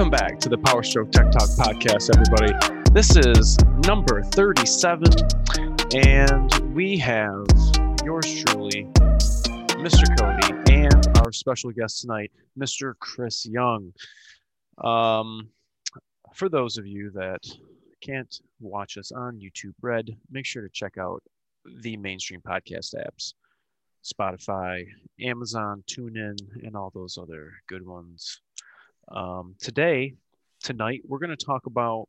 Welcome back to the Power Stroke Tech Talk podcast, everybody. This is number 37, and we have yours truly, Mr. Cody, and our special guest tonight, Mr. Chris Young. Um, for those of you that can't watch us on YouTube Red, make sure to check out the mainstream podcast apps Spotify, Amazon, TuneIn, and all those other good ones. Um, today, tonight, we're going to talk about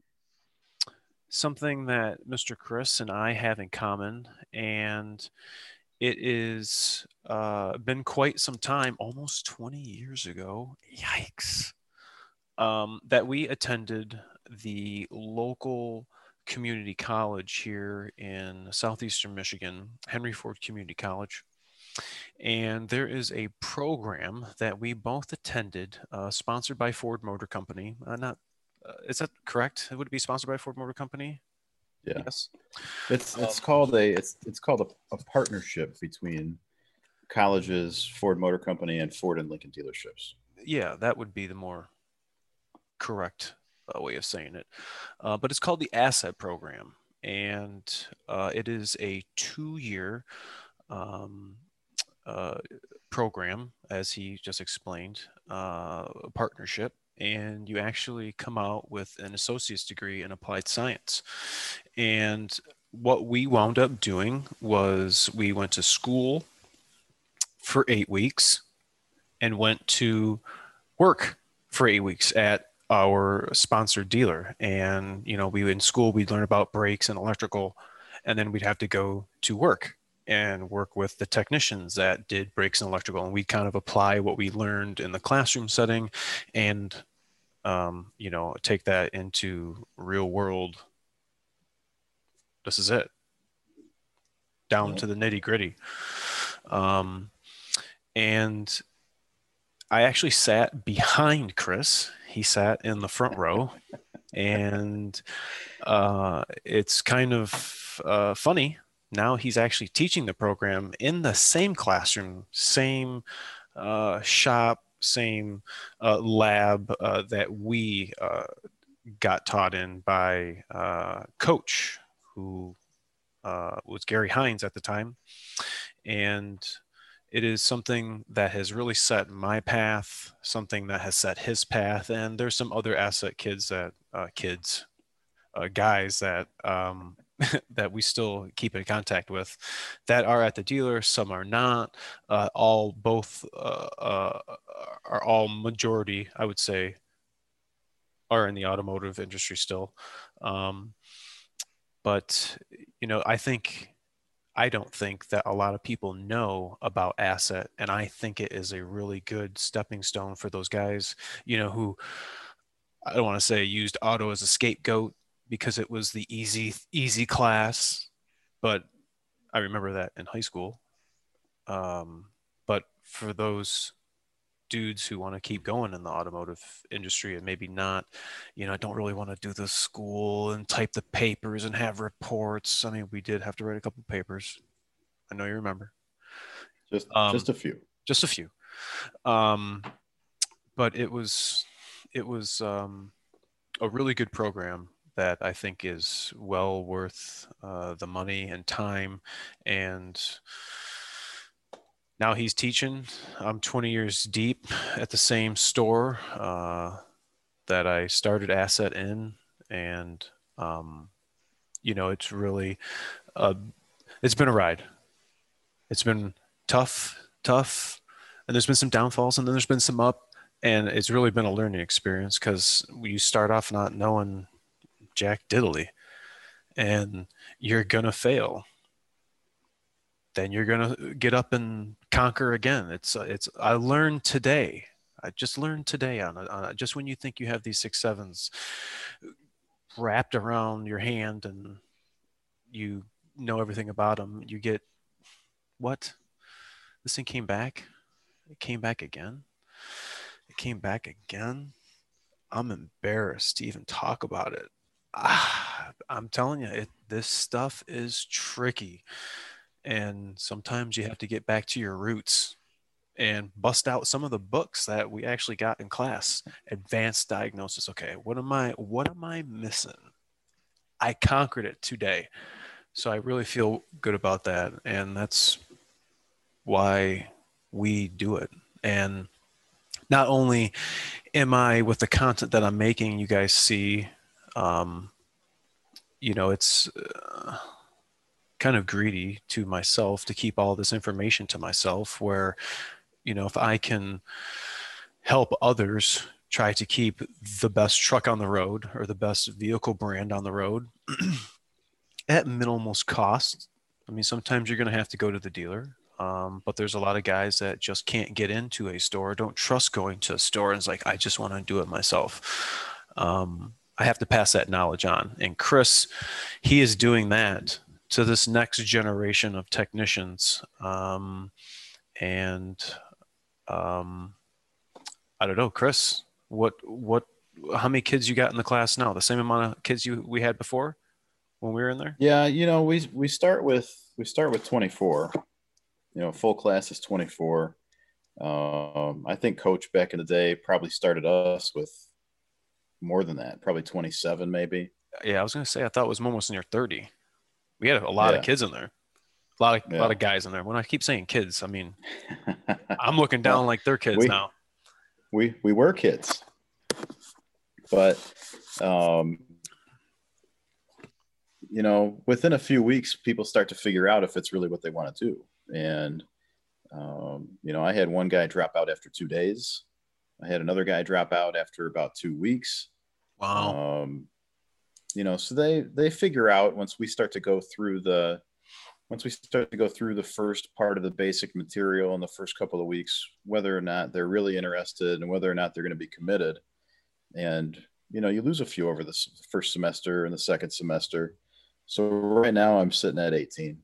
something that Mr. Chris and I have in common, and it is uh, been quite some time, almost 20 years ago. Yikes! Um, that we attended the local community college here in southeastern Michigan, Henry Ford Community College. And there is a program that we both attended, uh, sponsored by Ford Motor Company. Uh, not, uh, is that correct? Would it be sponsored by Ford Motor Company? Yeah. Yes. It's it's Um, called a it's it's called a, a partnership between colleges, Ford Motor Company, and Ford and Lincoln dealerships. Yeah, that would be the more correct uh, way of saying it. Uh, but it's called the Asset Program, and uh, it is a two-year um, uh, program, as he just explained, uh, partnership, and you actually come out with an associate's degree in applied science. And what we wound up doing was we went to school for eight weeks and went to work for eight weeks at our sponsored dealer. And, you know, we in school, we'd learn about brakes and electrical, and then we'd have to go to work and work with the technicians that did brakes and electrical. And we kind of apply what we learned in the classroom setting and, um, you know, take that into real world. This is it. Down to the nitty gritty. Um, and I actually sat behind Chris. He sat in the front row, and uh, it's kind of uh, funny. Now he's actually teaching the program in the same classroom, same uh, shop, same uh, lab uh, that we uh, got taught in by uh, Coach, who uh, was Gary Hines at the time, and it is something that has really set my path, something that has set his path, and there's some other asset kids that kids, guys that um, that we still keep in contact with, that are at the dealer. Some are not. Uh, all both uh, uh, are all majority, I would say, are in the automotive industry still. Um, but you know, I think I don't think that a lot of people know about asset, and I think it is a really good stepping stone for those guys, you know, who I don't want to say used auto as a scapegoat because it was the easy easy class, but I remember that in high school. Um, but for those dudes who want to keep going in the automotive industry and maybe not, you know, I don't really want to do the school and type the papers and have reports. I mean, we did have to write a couple papers. I know you remember, Just Um, just a few. just a few. Um, but it was it was um, a really good program that I think is well worth uh, the money and time and now he's teaching. I'm 20 years deep at the same store uh, that I started Asset in, and um, you know, it's really, it's been a ride. It's been tough, tough, and there's been some downfalls, and then there's been some up, and it's really been a learning experience because you start off not knowing jack diddly, and you're gonna fail then you're gonna get up and conquer again. It's it's I learned today. I just learned today on. On. Just when you think you have these six sevens wrapped around your hand and you know everything about them, you get what? This thing came back. It came back again. It came back again. I'm embarrassed to even talk about it. Ah, I'm telling you, it, this stuff is tricky and sometimes you have to get back to your roots and bust out some of the books that we actually got in class advanced diagnosis. Okay what am i what am i missing? I conquered it today so i really feel good about that and that's why we do it. And not only am i with the content that i'm making you guys see um, you know it's uh, kind of greedy to myself to keep all this information to myself where you know if i can help others try to keep the best truck on the road or the best vehicle brand on the road at minimal cost i mean sometimes you're going to have to go to the dealer um, but there's a lot of guys that just can't get into a store don't trust going to a store and it's like i just want to do it myself. Um, i have to pass that knowledge on and chris he is doing that to this next generation of technicians. Um, and um, I don't know, Chris, what what how many kids you got in the class now? The same amount of kids you we had before when we were in there? Yeah, you know, we we start with we start with 24. You know, full class is 24. Um, I think coach back in the day probably started us with more than that, probably 27 maybe. Yeah, I was going to say I thought it was almost near 30 we had a lot yeah. of kids in there. A lot of yeah. a lot of guys in there. When I keep saying kids, I mean I'm looking down well, like they're kids we, now. We we were kids. But um you know, within a few weeks people start to figure out if it's really what they want to do. And um, you know, I had one guy drop out after 2 days. I had another guy drop out after about 2 weeks. Wow. Um, you know so they they figure out once we start to go through the once we start to go through the first part of the basic material in the first couple of weeks whether or not they're really interested and whether or not they're going to be committed. And you know you lose a few over the first semester and the second semester. So right now i'm sitting at 18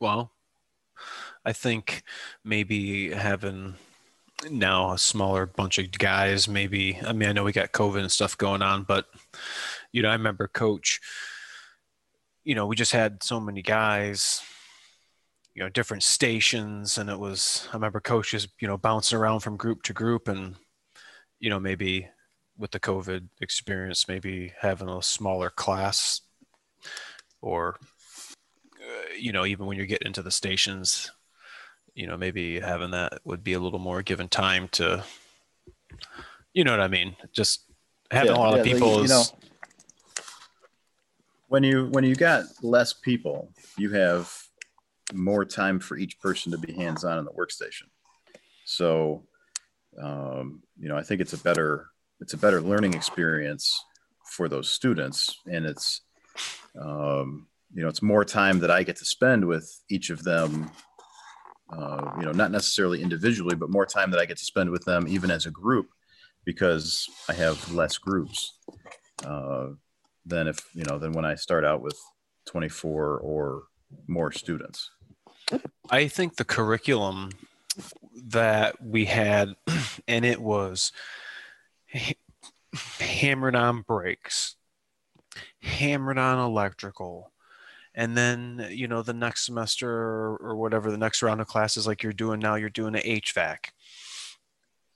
well i think maybe having now a smaller bunch of guys maybe i mean i know we got covid and stuff going on but you know, I remember coach, you know, we just had so many guys, you know, different stations. And it was, I remember coaches, you know, bouncing around from group to group and, you know, maybe with the COVID experience, maybe having a smaller class or, uh, you know, even when you're getting into the stations, you know, maybe having that would be a little more given time to, you know what I mean? Just having yeah, a lot yeah, of people you know, when you when you got less people, you have more time for each person to be hands on in the workstation. So, um, you know, I think it's a better it's a better learning experience for those students, and it's um, you know it's more time that I get to spend with each of them. Uh, you know, not necessarily individually, but more time that I get to spend with them, even as a group, because I have less groups. Uh, than if you know than when I start out with 24 or more students. I think the curriculum that we had, and it was hammered on brakes, hammered on electrical, and then you know the next semester or, or whatever the next round of classes like you're doing now, you're doing an HVAC,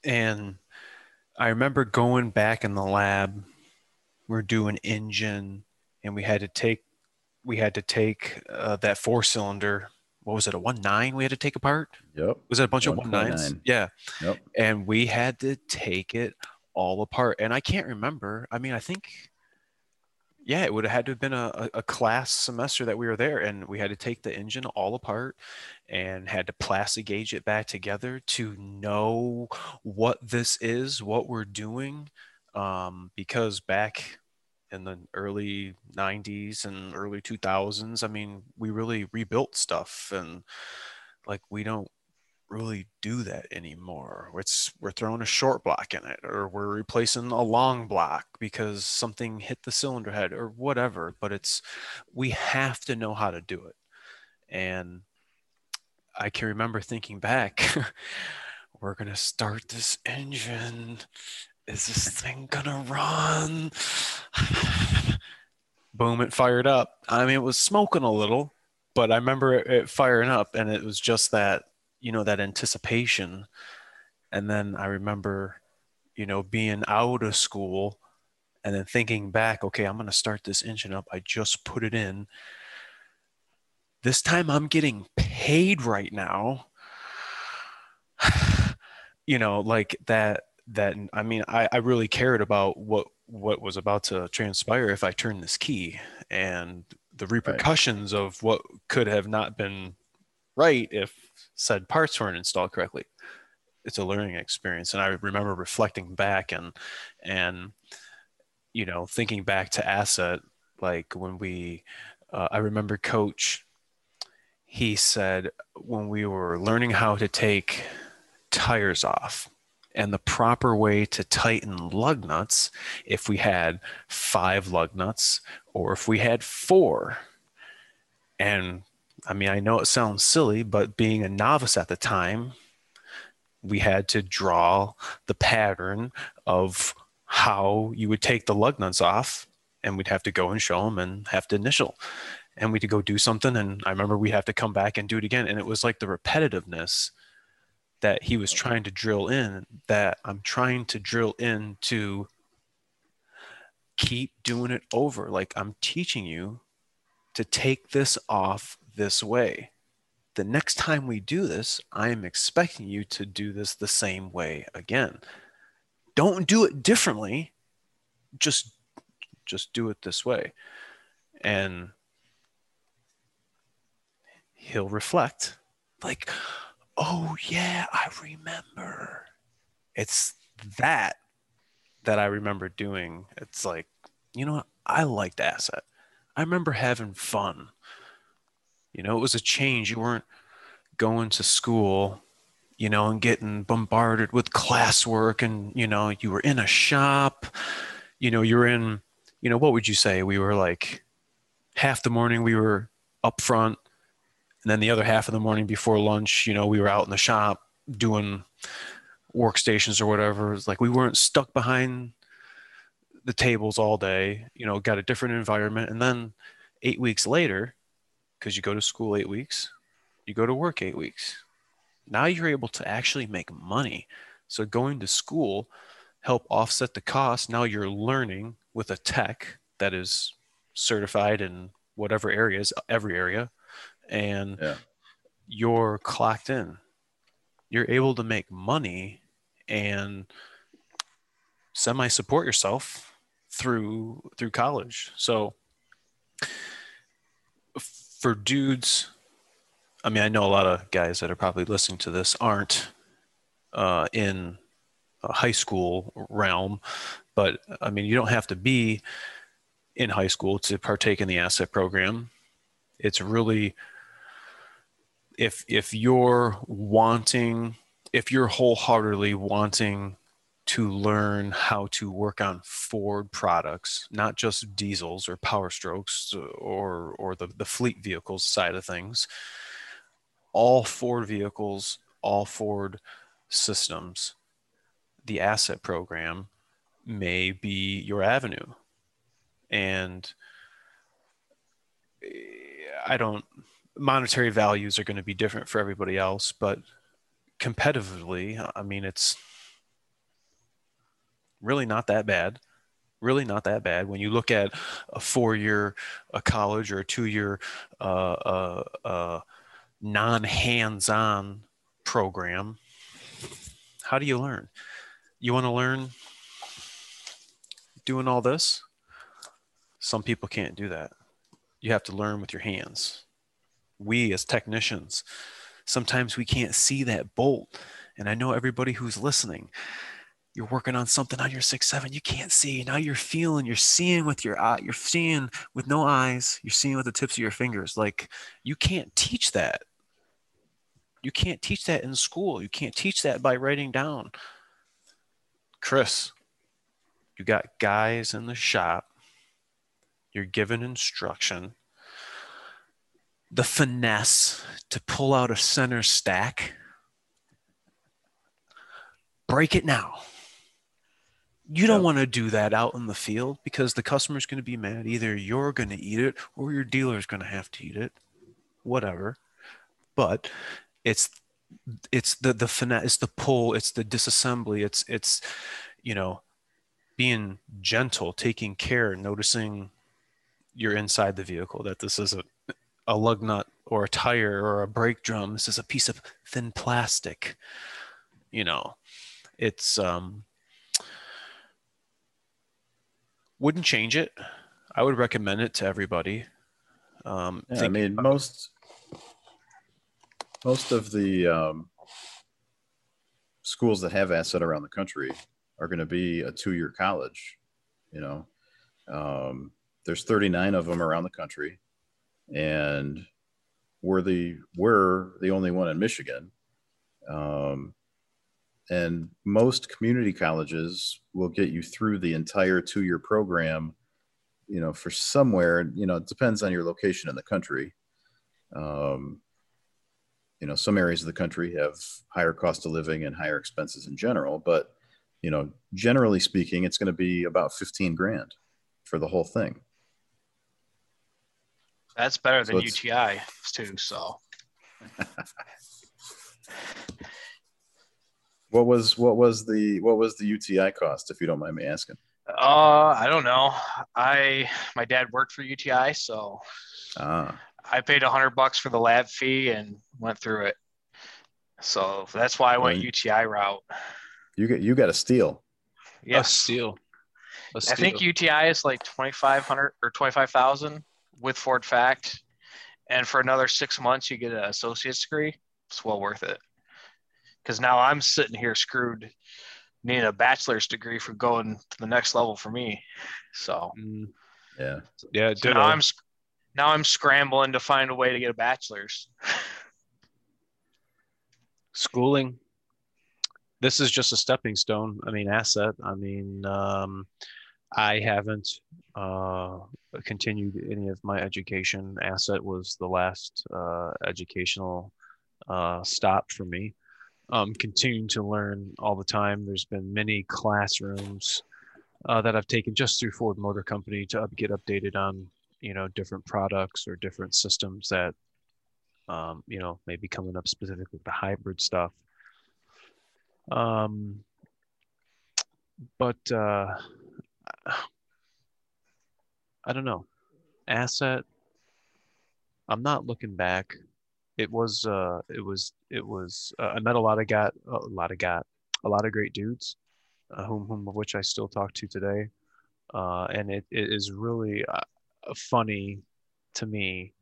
and I remember going back in the lab we're doing engine and we had to take we had to take uh, that four cylinder what was it a one nine we had to take apart? Yep. Was it a bunch 1. of one nines? yeah. Yep. And we had to take it all apart. And i can't remember i mean i think yeah it would have had to have been a, a class semester that we were there and we had to take the engine all apart and had to Plastigage it back together to know what this is what we're doing um, because back in the early 90s and early 2000s i mean we really rebuilt stuff and like we don't really do that anymore it's we're throwing a short block in it or we're replacing a long block because something hit the cylinder head or whatever but it's we have to know how to do it and i can remember thinking back we're going to start this engine is this thing gonna run? Boom, it fired up. I mean, it was smoking a little, but I remember it, it, firing up, and it was just that you know, that anticipation. And then I remember, you know, being out of school and then thinking back, okay, I'm going to start this engine up. I just put it in. This time I'm getting paid right now. you know, like that, that, I mean, I, I really cared about what, what was about to transpire if I turned this key and the repercussions right. of what could have not been right if said parts weren't installed correctly. It's a learning experience. And I remember reflecting back and, and, you know, thinking back to asset, like when we, uh, I remember coach, he said when we were learning how to take tires off and the proper way to tighten lug nuts if we had five lug nuts or if we had four. And I mean, I know it sounds silly, but being a novice at the time, we had to draw the pattern of how you would take the lug nuts off, and we'd have to go and show them and have to initial. And we'd go do something, and I remember we'd have to come back and do it again. And it was like the repetitiveness that he was trying to drill in that I'm trying to drill in to keep doing it over. Like I'm teaching you to take this off this way. The next time we do this, I am expecting you to do this the same way again. Don't do it differently. Just just do it this way. And he'll reflect like, "Oh yeah, I remember." It's that that I remember doing. It's like, you know what? I liked asset. I remember having fun you know, it was a change. You weren't going to school, you know, and getting bombarded with classwork and, you know, you were in a shop, you know, you're in, you know, what would you say? We were like half the morning we were up front and then the other half of the morning before lunch, you know, we were out in the shop doing workstations or whatever. It's like we weren't stuck behind the tables all day, you know, got a different environment. And then eight weeks later, because you go to school eight weeks, you go to work eight weeks. Now you're able to actually make money. So going to school help offset the cost. Now you're learning with a tech that is certified in whatever areas, every area, and yeah. you're clocked in. You're able to make money and semi support yourself through through college. So for dudes, I mean, I know a lot of guys that are probably listening to this aren't uh, in a high school realm, but I mean, you don't have to be in high school to partake in the asset program. It's really if if you're wanting, if you're wholeheartedly wanting to learn how to work on Ford products, not just diesels or Power Strokes uh, or or the, the fleet vehicles side of things. All Ford vehicles, all Ford systems, the asset program may be your avenue. And eh, I don't monetary values are going to be different for everybody else, but competitively, I mean it's really not that bad. Really not that bad. When you look at a four-year a college or a two-year uh, uh, uh, non-hands-on program how do you learn? You want to learn doing all this? Some people can't do that. You have to learn with your hands. We as technicians sometimes we can't see that bolt. And i know everybody who's listening you're working on something on your six seven you can't see. Now you're feeling you're seeing with your eye you're seeing with no eyes you're seeing with the tips of your fingers. Like you can't teach that. You can't teach that in school. You can't teach that by writing down. Chris you got guys in the shop. You're given instruction. The finesse to pull out a center stack. Break it now you don't want to do that out in the field because the customer's going to be mad. Either you're going to eat it or your dealer's going to have to eat it, whatever. But it's it's the the finesse it's the pull it's the disassembly it's it's you know being gentle taking care noticing you're inside the vehicle that this is a, a lug nut or a tire or a brake drum this is a piece of thin plastic you know it's um wouldn't change it. I would recommend it to everybody. Um yeah, i mean most most of the um, schools that have asset around the country are going to be a two-year college you know? Um, there's 39 of them around the country and we're the we're the only one in michigan. Um, and most community colleges will get you through the entire two-year program you know for somewhere you know it depends on your location in the country. Um, you know some areas of the country have higher cost of living and higher expenses in general but you know generally speaking it's going to be about 15 grand for the whole thing. That's better than so uti too so what was what was the what was the uti cost if you don't mind me asking uh i don't know i my dad worked for uti so ah. I paid a hundred bucks for the lab fee and went through it. So that's why I went UTI route. You get you got a steal. Yeah, a steal. A steal. I think UTI is like twenty five hundred or twenty five thousand with Ford FACT, and for another six months you get an associate's degree. It's well worth it. Because now I'm sitting here screwed, needing a bachelor's degree for going to the next level for me. So. Mm. Yeah. Yeah. So now I'm now I'm scrambling to find a way to get a bachelor's. Schooling. This is just a stepping stone. I mean, asset. I mean, um, I haven't uh, continued any of my education. Asset was the last uh, educational uh, stop for me. Um, continuing to learn all the time. There's been many classrooms uh, that I've taken just through Ford Motor Company to get updated on you know different products or different systems that um, you know maybe coming up specifically with the hybrid stuff. Um, but uh, i don't know. Asset i'm not looking back it was uh it was it was uh, i met a lot of got a lot of got a lot of great dudes uh, whom, whom of which i still talk to today uh, and it, it is really uh, funny to me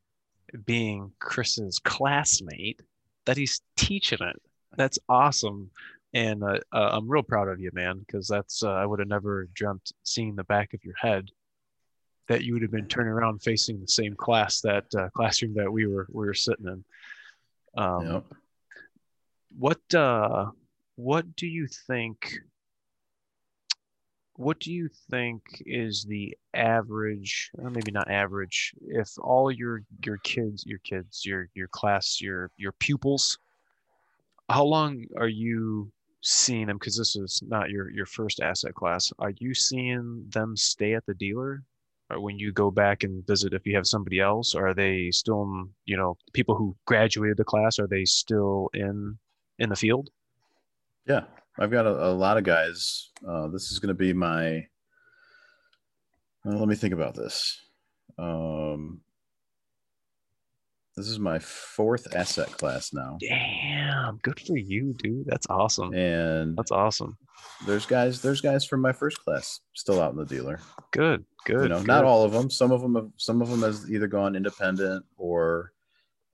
being Chris's classmate that he's teaching it. That's awesome. And uh, uh, I'm real proud of you, man, because that's, uh, I would have never dreamt seeing the back of your head that you would have been turning around facing the same class, that uh, classroom that we were, we were sitting in. Um, yep. What, uh, what do you think what do you think is the average or maybe not average if all your your kids your kids your your class your your pupils how long are you seeing them because this is not your your first asset class are you seeing them stay at the dealer when you go back and visit if you have somebody else are they still you know people who graduated the class are they still in in the field yeah I've got a, a lot of guys. Uh, this is going to be my. Uh, let me think about this. Um, this is my fourth asset class now. Damn, good for you, dude. That's awesome. And that's awesome. There's guys. There's guys from my first class still out in the dealer. Good, good. You know, good. not all of them. Some of them have. Some of them has either gone independent or,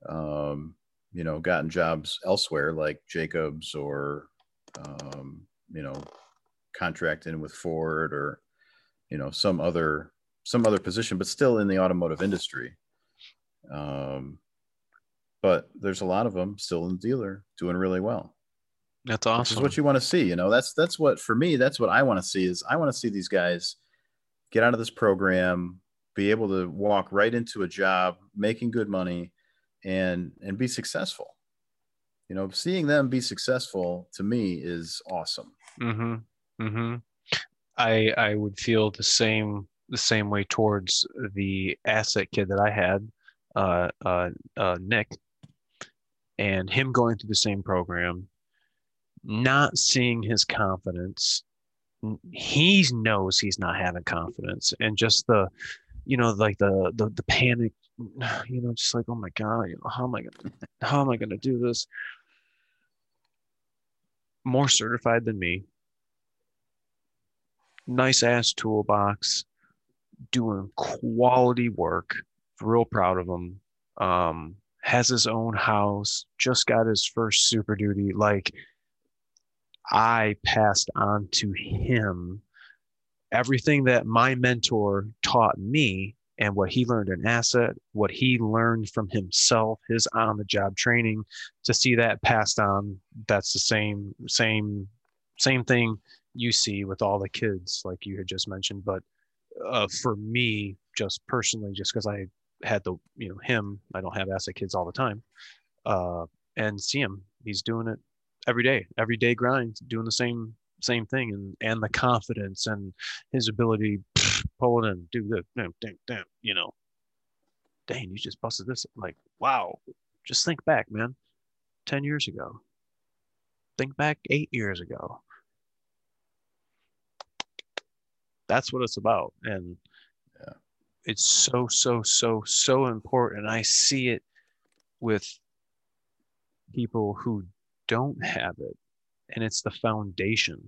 um, you know, gotten jobs elsewhere, like Jacobs or um, you know, contracting with Ford or, you know, some other some other position, but still in the automotive industry. Um, but there's a lot of them still in the dealer doing really well. That's awesome. Which is what you want to see. You know, that's that's what for me. That's what I want to see. Is I want to see these guys get out of this program, be able to walk right into a job, making good money, and and be successful you know, seeing them be successful to me is awesome. Mm-hmm. Mm-hmm. I I would feel the same the same way towards the asset kid that I had, uh, uh, uh, Nick, and him going through the same program, not seeing his confidence. He knows he's not having confidence, and just the, you know, like the the the panic, you know, just like oh my god, how am I gonna how am I gonna do this? More certified than me. Nice ass toolbox, doing quality work. Real proud of him. Um, has his own house, just got his first super duty. Like I passed on to him everything that my mentor taught me and what he learned in asset, what he learned from himself, his on the job training to see that passed on. That's the same, same, same thing you see with all the kids, like you had just mentioned. But uh, for me, just personally, just because I had the you know him i don't have asset kids all the time uh and see him. He's doing it every day every day grind doing the same same thing and and the confidence and his ability pull it in do the damn damn damn you know. Dang you just busted this like wow. Just think back man. 10 years ago. Think back eight years ago. That's what it's about and it's so so so so important. I see it with people who don't have it and it's the foundation.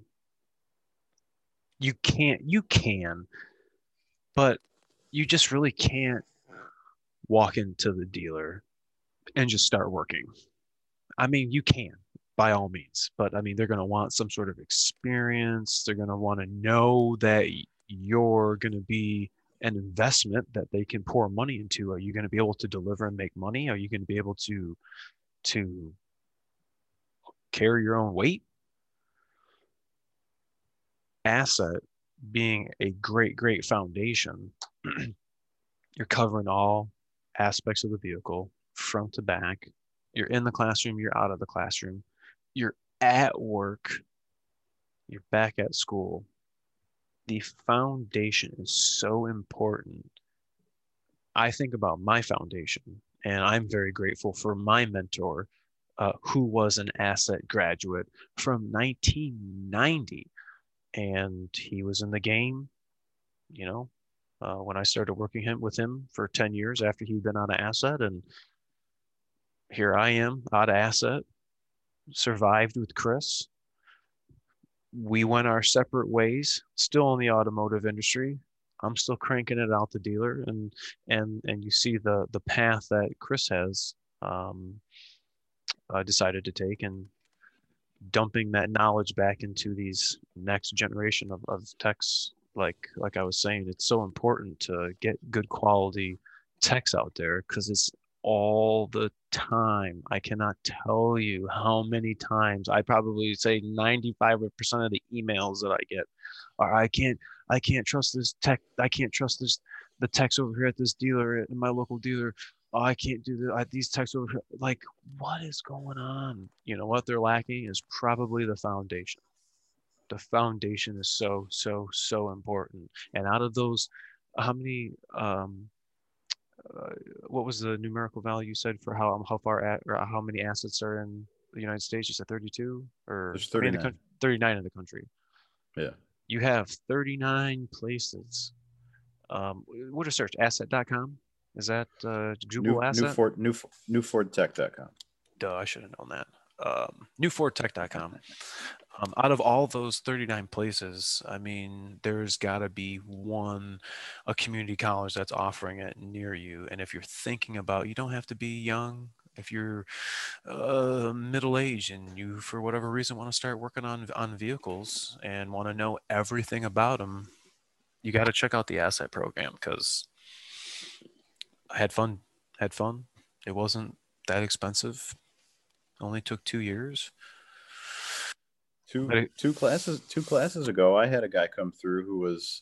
You can't you can but you just really can't walk into the dealer and just start working. I mean you can by all means but i mean they're going to want some sort of experience. They're going to want to know that you're going to be an investment that they can pour money into. Are you going to be able to deliver and make money? Are you going to be able to to carry your own weight? Asset being a great great foundation you're covering all aspects of the vehicle front to back. You're in the classroom you're out of the classroom. You're at work you're back at school the foundation is so important. I think about my foundation, and I'm very grateful for my mentor, uh, who was an asset graduate from 1990. And he was in the game, you know, uh, when I started working him with him for 10 years after he'd been on an asset. And here I am out of asset, survived with Chris, we went our separate ways, still in the automotive industry. I'm still cranking it out the dealer, and and and you see the the path that Chris has um, uh, decided to take, and dumping that knowledge back into these next generation of, of techs. Like like I was saying, it's so important to get good quality techs out there because it's all the time. I cannot tell you how many times I probably say 95% of the emails that I get are I can't I can't trust this tech I can't trust this the techs over here at this dealer in my local dealer. Oh, I can't do the, these techs over here. Like, what is going on? You know what they're lacking is probably the foundation. The foundation is so so so important. And out of those, how many um, what was the numerical value you said for how how far at or how many assets are in the United States? You said 32 or There's 39. I mean, 39 in the country. Yeah. You have 39 places. Um, what is search? Asset.com. Is that uh, Google New, Asset? New Ford, new, newfordtech.com. Duh, I should have known that. Um, newfordtech.com um, out of all those 39 places i mean there's got to be one a community college that's offering it near you and if you're thinking about you don't have to be young if you're uh, middle age and you for whatever reason want to start working on on vehicles and want to know everything about them you got to check out the asset program because i had fun had fun. It wasn't that expensive. Only took two years Two two classes two classes ago, I had a guy come through who was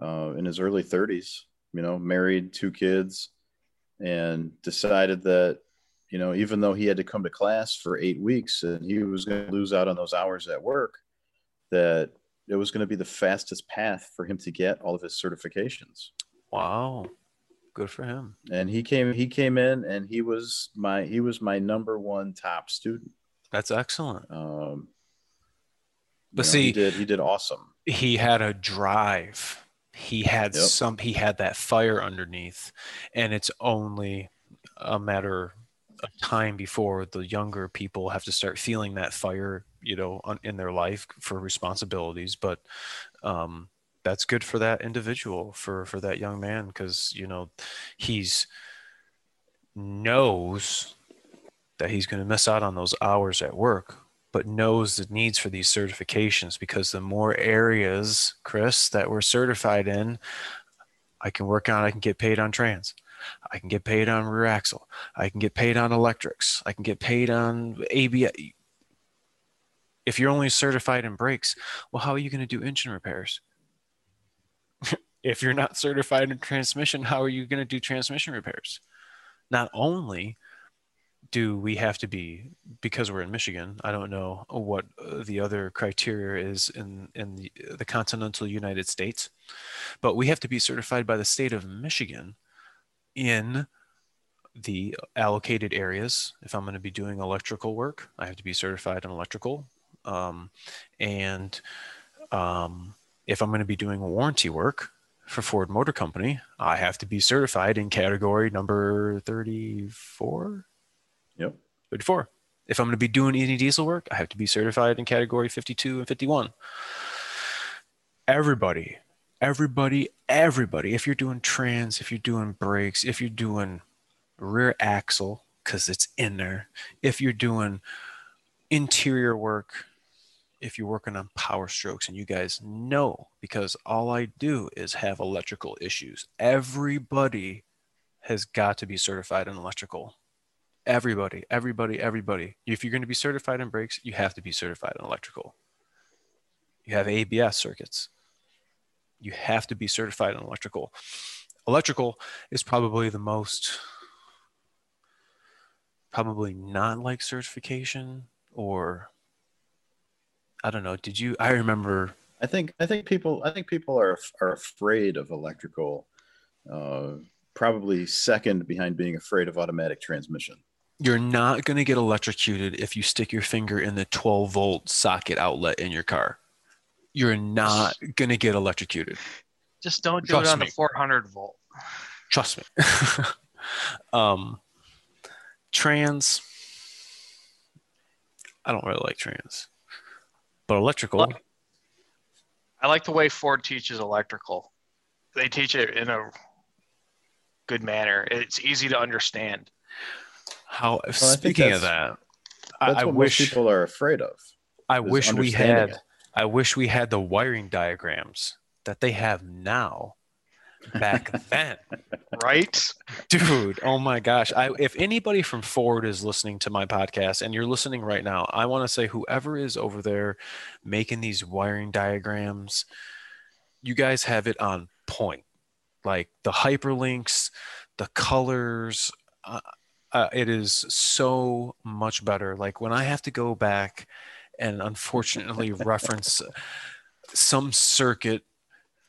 uh, in his early 30s. You know, married, two kids, and decided that you know even though he had to come to class for eight weeks and he was going to lose out on those hours at work, that it was going to be the fastest path for him to get all of his certifications. Wow. Good for him. and he came he came in and he was my he was my number one top student. That's excellent. Um, But you know, see- he did he did awesome. He had a drive. He had Yep. some. He had that fire underneath, and it's only a matter of time before the younger people have to start feeling that fire, you know, on, in their life for responsibilities. But um, that's good for that individual, for for that young man, because you know he's knows that he's going to miss out on those hours at work but knows the needs for these certifications because the more areas chris that we're certified in i can work on i can get paid on trans i can get paid on rear axle i can get paid on electrics i can get paid on abs if you're only certified in brakes well how are you going to do engine repairs? If you're not certified in transmission how are you going to do transmission repairs? Not only do we have to be because we're in Michigan? I don't know what uh, the other criteria is in in the, the continental United States, but we have to be certified by the state of Michigan in the allocated areas. If I'm going to be doing electrical work, I have to be certified in electrical, um, and um, if I'm going to be doing warranty work for Ford Motor Company, I have to be certified in category number 34. Yep. 34. If I'm going to be doing any diesel work, I have to be certified in category 52 and 51. Everybody, everybody, everybody, if you're doing trans, if you're doing brakes, if you're doing rear axle, because it's in there, if you're doing interior work, if you're working on power strokes, and you guys know because all I do is have electrical issues. Everybody has got to be certified in electrical everybody everybody everybody. If you're going to be certified in brakes you have to be certified in electrical. You have abs circuits. You have to be certified in electrical. Electrical is probably the most probably not like certification or i don't know did you i remember. I think I think people I think people are are afraid of electrical, uh, probably second behind being afraid of automatic transmission. You're not going to get electrocuted if you stick your finger in the 12 volt socket outlet in your car you're not going to get electrocuted Just don't do Trust it on me. the 400 volt. trust me um trans i don't really like trans but electrical I like the way Ford teaches electrical. They teach it in a good manner. It's easy to understand. How think speaking of that I, That's I what wish most people are afraid of. i wish we had it. i wish we had the wiring diagrams that they have now back then Right? dude oh my gosh I, if anybody from ford is listening to my podcast and you're listening right now i want to say whoever is over there making these wiring diagrams you guys have it on point like the hyperlinks the colors uh, uh, it is so much better like when i have to go back and unfortunately reference some circuit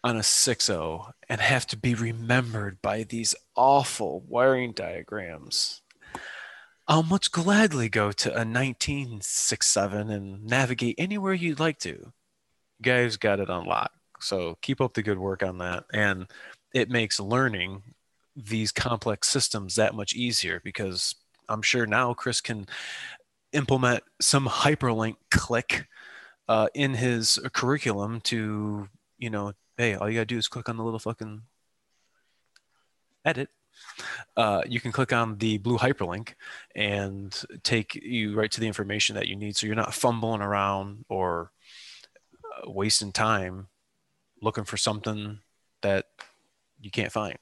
on a 6.0 and have to be remembered by these awful wiring diagrams. I'll much gladly go to a 1967 and navigate anywhere you'd like to. You guys got it on lock. So keep up the good work on that. And it makes learning these complex systems that much easier because I'm sure now Chris can implement some hyperlink click uh, in his curriculum to, you know, hey, all you gotta do is click on the little fucking edit. Uh, you can click on the blue hyperlink and take you right to the information that you need. So you're not fumbling around or uh, wasting time looking for something that you can't find.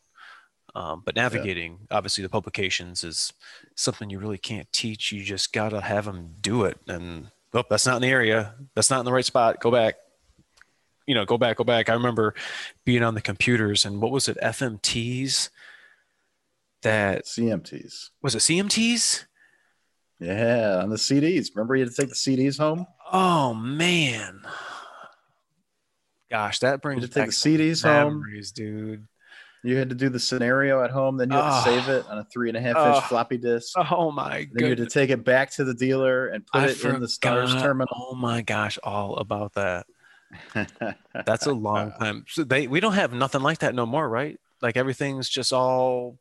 Um, but navigating, obviously, the publications is something you really can't teach. You just gotta have them do it. And oh, that's not in the area. That's not in the right spot. Go back you know, go back, go back. I remember being on the computers and what was it, FMTs? That CMTs. was it CMTs? Yeah, on the CDs. Remember you had to take the CDs home? Oh man. Gosh, that brings had to take back the CDs home. memories, dude. You had to do the scenario at home, then you had to Oh. save it on a three and a half inch Oh. floppy disk. Oh my Then you had to take it back to the dealer and put I it in the stars terminal. Oh my gosh, all about that. That's a long time. So they we don't have nothing like that no more, right? Like everything's just all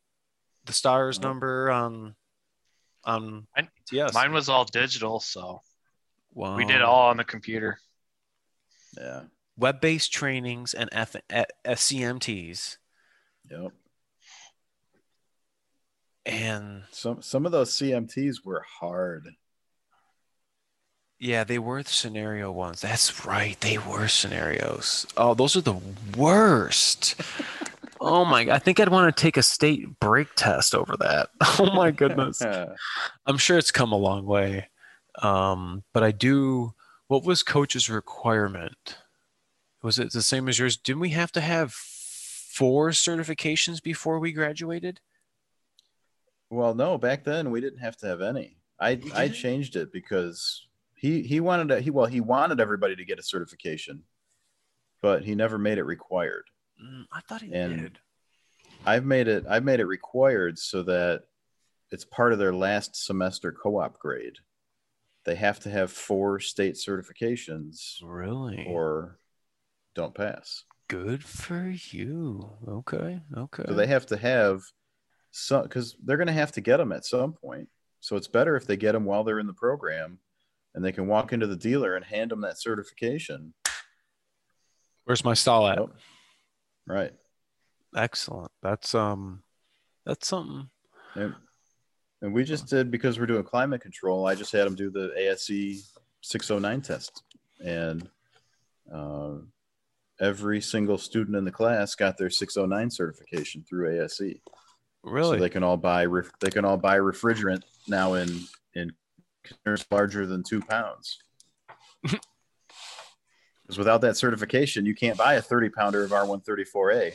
the stars Nope. number on on Mine- yes. Mine was all digital, so wow. we did all on the computer. yeah. web-based trainings and F- eh, SCMTs Yep. and Some some of those CMTs were hard. yeah, they were the scenario ones. That's right, they were scenarios. Oh, those are the worst. oh my! I think I'd want to take a state brake test over that. Oh my goodness. I'm sure it's come a long way. Um, but I do. What was coach's requirement? Was it the same as yours? Didn't we have to have four certifications before we graduated? well, no, back then we didn't have to have any. I I changed it because he he wanted to, he well he wanted everybody to get a certification, but he never made it required. Mm, I thought he And- did. I've made it I've made it required so that it's part of their last semester co-op grade. They have to have four state certifications Really? or don't pass. Good for you. Okay. Okay. So they have to have some because they're going to have to get them at some point. So it's better if they get them while they're in the program, and they can walk into the dealer and hand them that certification. Where's my stall at? Yep. Right. Excellent. That's um, that's something. And, and we just did because we're doing climate control. I just had them do the ASE 609 test, and uh, every single student in the class got their 609 certification through ASE. Really? So they can all buy ref- they can all buy refrigerant now in in containers larger than two pounds. Because without that certification, you can't buy a 30 pounder of R134A.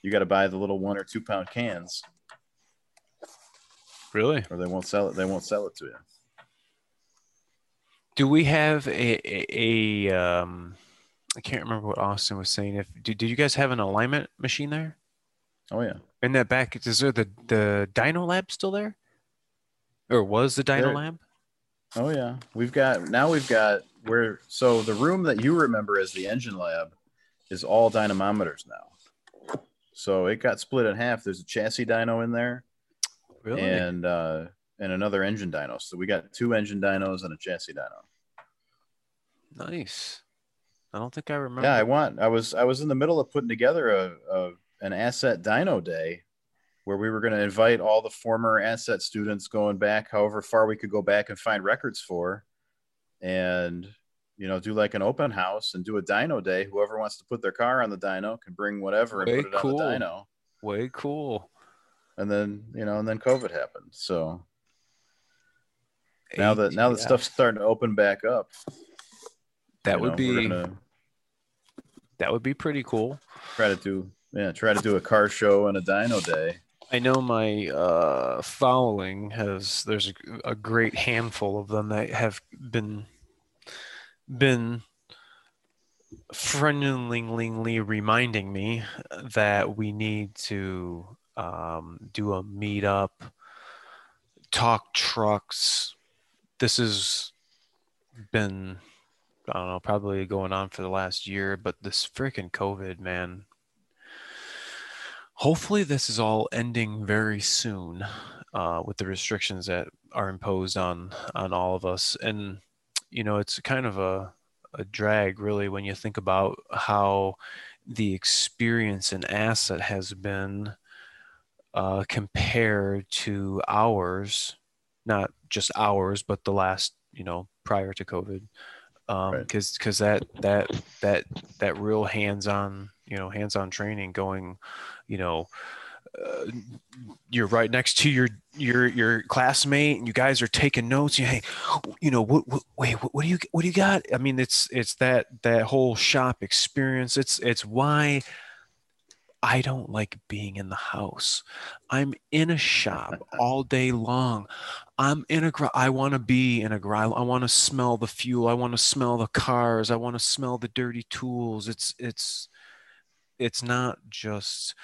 You got to buy the little one or two pound cans, really? or they won't sell it. They won't sell it to you. Do we have a, a, a um? I can't remember what Austin was saying. If did, did you guys have an alignment machine there? Oh yeah, In that back, is there the the Dyno Lab still there? Or was the Dyno There- Lab? oh yeah. We've got now we've got where so the room that you remember as the engine lab is all dynamometers now. So it got split in half. There's a chassis dyno in there. Really? and uh, and another engine dyno. So we got two engine dynos and a chassis dyno. nice. I don't think I remember. Yeah, I want. I was I was in the middle of putting together a, a an asset dyno day, where we were going to invite all the former asset students going back, however far we could go back and find records for, and you know do like an open house and do a dyno day. Whoever wants to put their car on the dyno can bring whatever and Way put it cool. on the dyno. Way cool. And then you know, and then COVID happened. So now that now that ATF. stuff's starting to open back up, that you would know, be that would be pretty cool. try to do yeah try to do a car show and a dyno day I know my uh, following has there's a, a great handful of them that have been been friendlingly reminding me that we need to um, do a meetup, talk trucks. This has been I don't know probably going on for the last year, but this freaking COVID man. Hopefully this is all ending very soon uh, with the restrictions that are imposed on on all of us. And you know it's kind of a, a drag really when you think about how the experience and asset has been uh, compared to ours not just ours but the last you know prior to covid um Right. because because that that that that real hands-on you know hands-on training going you know uh, you're right next to your your your classmate and you guys are taking notes you hey you know what, what wait what, what do you what do you got i mean it's it's that that whole shop experience it's it's why i don't like being in the house i'm in a shop all day long i'm in a gar- i want to be in a i want to smell the fuel i want to smell the cars i want to smell the dirty tools it's it's it's not just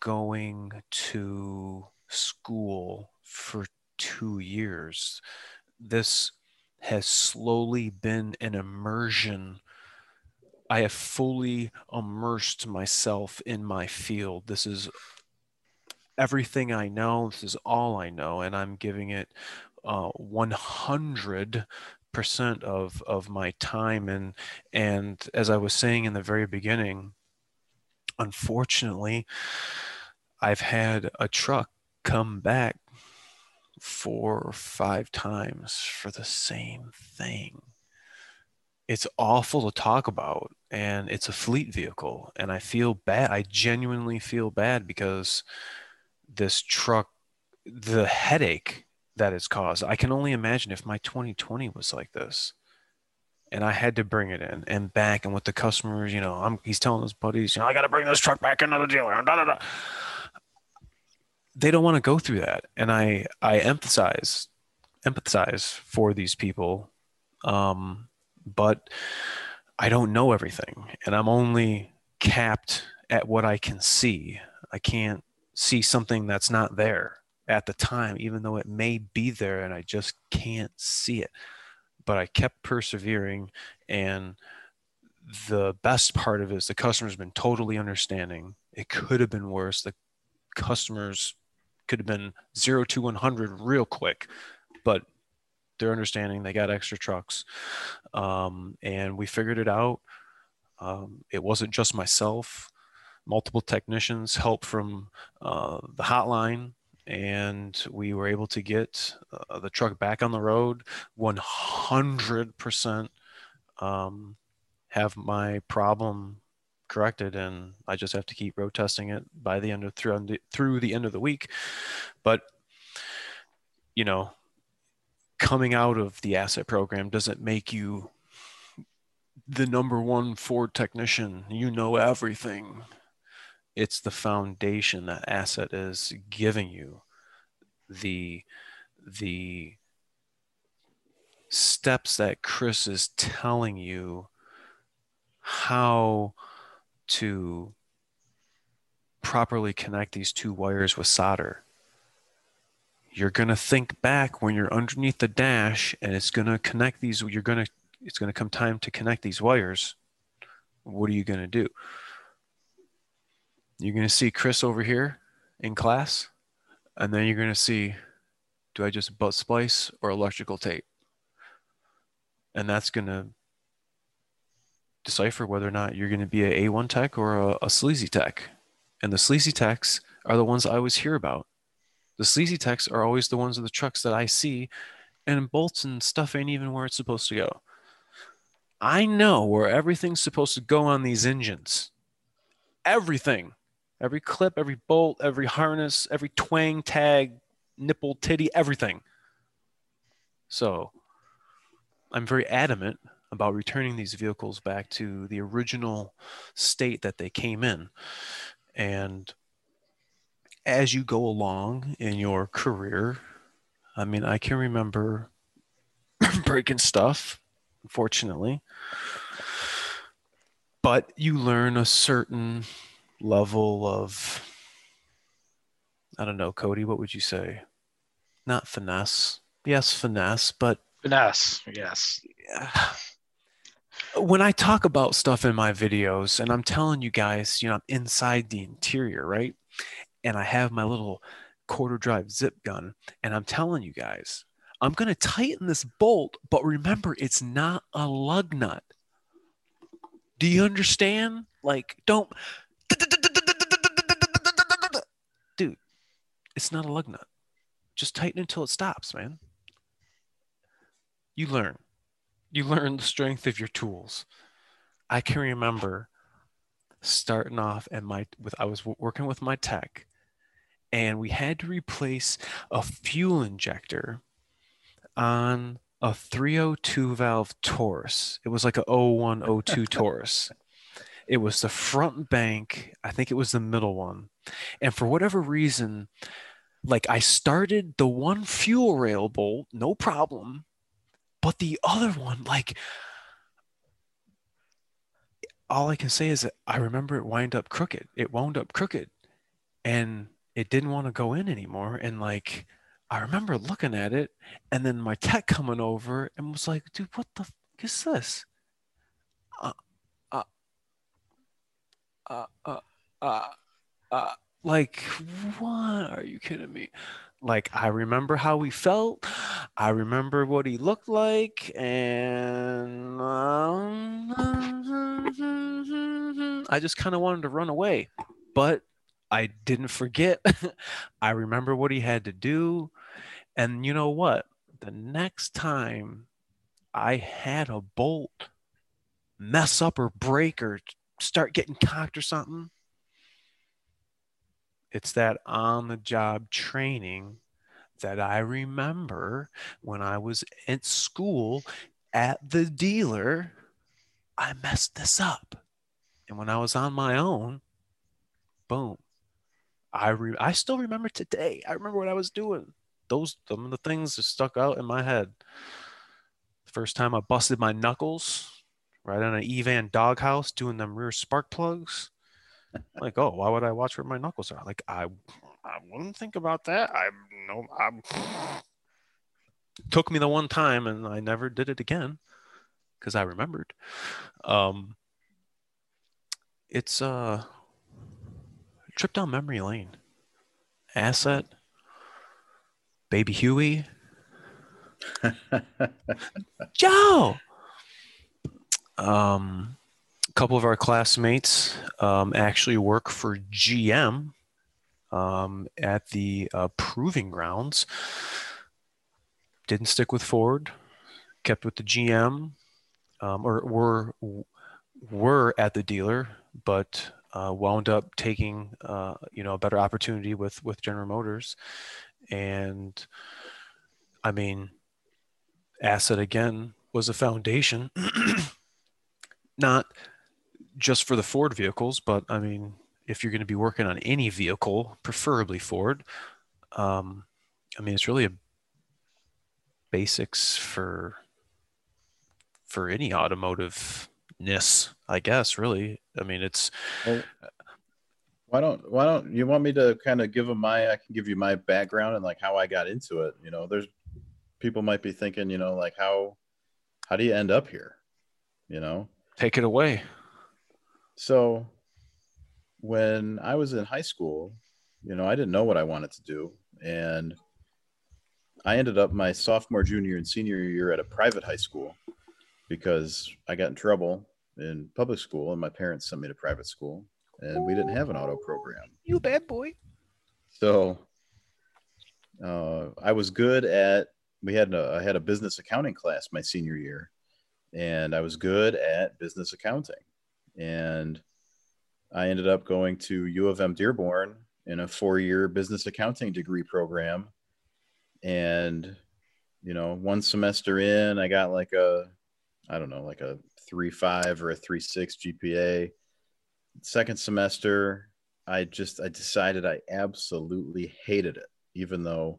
going to school for two years. This has slowly been an immersion. I have fully immersed myself in my field. This is everything I know. This is all I know, and I'm giving it uh, 100 percent of of my time and and as i was saying in the very beginning unfortunately i've had a truck come back four or five times for the same thing it's awful to talk about and it's a fleet vehicle and i feel bad i genuinely feel bad because this truck the headache that it's caused. I can only imagine if my 2020 was like this and I had to bring it in and back and with the customers, you know, I'm he's telling his buddies, you know, I got to bring this truck back into the dealer. Da, da, da. They don't want to go through that. And I I emphasize empathize for these people. Um, but I don't know everything and I'm only capped at what I can see. I can't see something that's not there at the time, even though it may be there and I just can't see it. But I kept persevering. And the best part of it is the customer's been totally understanding. It could have been worse. The customers could have been zero to 100 real quick, but they're understanding. They got extra trucks. Um, and we figured it out. Um, it wasn't just myself multiple technicians help from uh, the hotline and we were able to get uh, the truck back on the road 100% um, have my problem corrected and i just have to keep road testing it by the end of through, through the end of the week but you know coming out of the asset program doesn't make you the number one ford technician? You know everything. It's the foundation that asset is giving you. The the steps that chris is telling you how to properly connect these two wires with solder you're going to think back when you're underneath the dash and it's going to connect these you're going to it's going to come time to connect these wires what are you going to do you're going to see Chris over here in class, and then you're going to see do I just butt splice or electrical tape? And that's going to decipher whether or not you're going to be a A1 tech or a, a sleazy tech. And the sleazy techs are the ones I always hear about. The sleazy techs are always the ones of the trucks that I see, and bolts and stuff ain't even where it's supposed to go. I know where everything's supposed to go on these engines. Everything every clip, every bolt, every harness, every twang, tag, nipple, titty, everything. So I'm very adamant about returning these vehicles back to the original state that they came in. And as you go along in your career, I mean, I can remember breaking stuff, unfortunately, but you learn a certain level of I don't know, Cody, what would you say? Not finesse. Yes, finesse, but finesse, yes. Yeah. When I talk about stuff in my videos and I'm telling you guys, you know, I'm inside the interior, right? And I have my little quarter drive zip gun and I'm telling you guys, I'm going to tighten this bolt, but remember it's not a lug nut. Do you understand? Like don't Dude, it's not a lug nut. Just tighten until it stops, man. You learn. You learn the strength of your tools. I can remember starting off and my with I was working with my tech and we had to replace a fuel injector on a 302 valve Taurus. It was like a 0102 Taurus. It was the front bank. I think it was the middle one. And for whatever reason, like I started the one fuel rail bolt, no problem. But the other one, like all I can say is that I remember it wind up crooked. It wound up crooked, and it didn't want to go in anymore. And like, I remember looking at it, and then my tech coming over and was like, "Dude, what the fuck is this?" Uh, uh, uh, uh, uh, uh, like, what? Are you kidding me? Like, I remember how he felt. I remember what he looked like, and um, I just kind of wanted to run away, but I didn't forget. I remember what he had to do, and you know what? The next time I had a bolt mess up or break or start getting cocked or something, it's that on the job training that I remember when I was at school at the dealer. I messed this up. And when I was on my own, boom. I re- I still remember today. I remember what I was doing. Those some of the things that stuck out in my head. First time I busted my knuckles right on an E-van doghouse doing them rear spark plugs like, oh, why would I watch where my knuckles are? Like, I, I wouldn't think about that. I no, I'm. Took me the one time, and I never did it again because I remembered. Um, it's uh, trip down memory lane. Asset, baby Huey, Joe. Um, a couple of our classmates um, actually work for GM um, at the uh, proving grounds. Didn't stick with Ford, kept with the GM, um, or were were at the dealer, but uh, wound up taking uh, you know a better opportunity with with General Motors, and I mean, asset again was a foundation. Not just for the Ford vehicles, but I mean, if you're going to be working on any vehicle, preferably Ford, um, I mean, it's really a basics for for any automotive ness, I guess. Really, I mean, it's. Well, why don't Why don't you want me to kind of give them my? I can give you my background and like how I got into it. You know, there's people might be thinking, you know, like how how do you end up here? You know, take it away. So when I was in high school, you know, I didn't know what I wanted to do. And I ended up my sophomore, junior, and senior year at a private high school because I got in trouble in public school and my parents sent me to private school and we didn't have an auto program. You bad boy. So uh, I was good at we had a, I had a business accounting class my senior year and I was good at business accounting and I ended up going to U of M Dearborn in a four-year business accounting degree program. And you know, one semester in, I got like a, I don't know, like a three five or a three six GPA. Second semester, I just I decided I absolutely hated it, even though,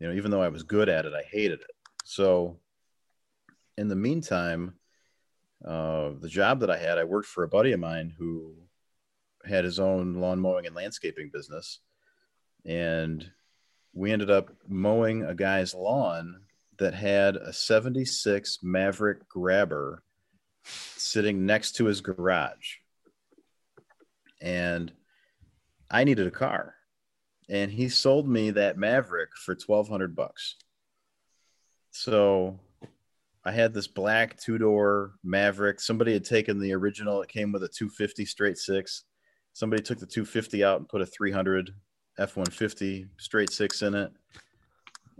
you know, even though I was good at it, I hated it. So, in the meantime, uh, the job that I had, I worked for a buddy of mine who had his own lawn mowing and landscaping business. And we ended up mowing a guy's lawn that had a 76 Maverick grabber sitting next to his garage. And I needed a car. And he sold me that Maverick for 1200 bucks. So I had this black two door Maverick. Somebody had taken the original. It came with a 250 straight six. Somebody took the 250 out and put a 300 F 150 straight six in it.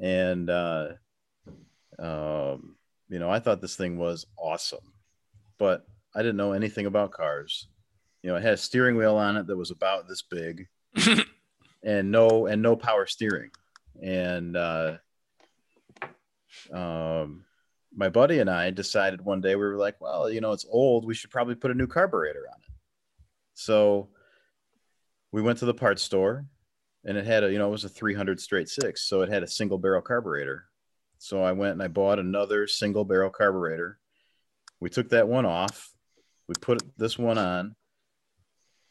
And, uh, um, you know, I thought this thing was awesome, but I didn't know anything about cars. You know, it had a steering wheel on it that was about this big and no, and no power steering. And, uh, um, my buddy and I decided one day we were like, well, you know, it's old. We should probably put a new carburetor on it. So we went to the parts store and it had a, you know, it was a 300 straight six. So it had a single barrel carburetor. So I went and I bought another single barrel carburetor. We took that one off. We put this one on.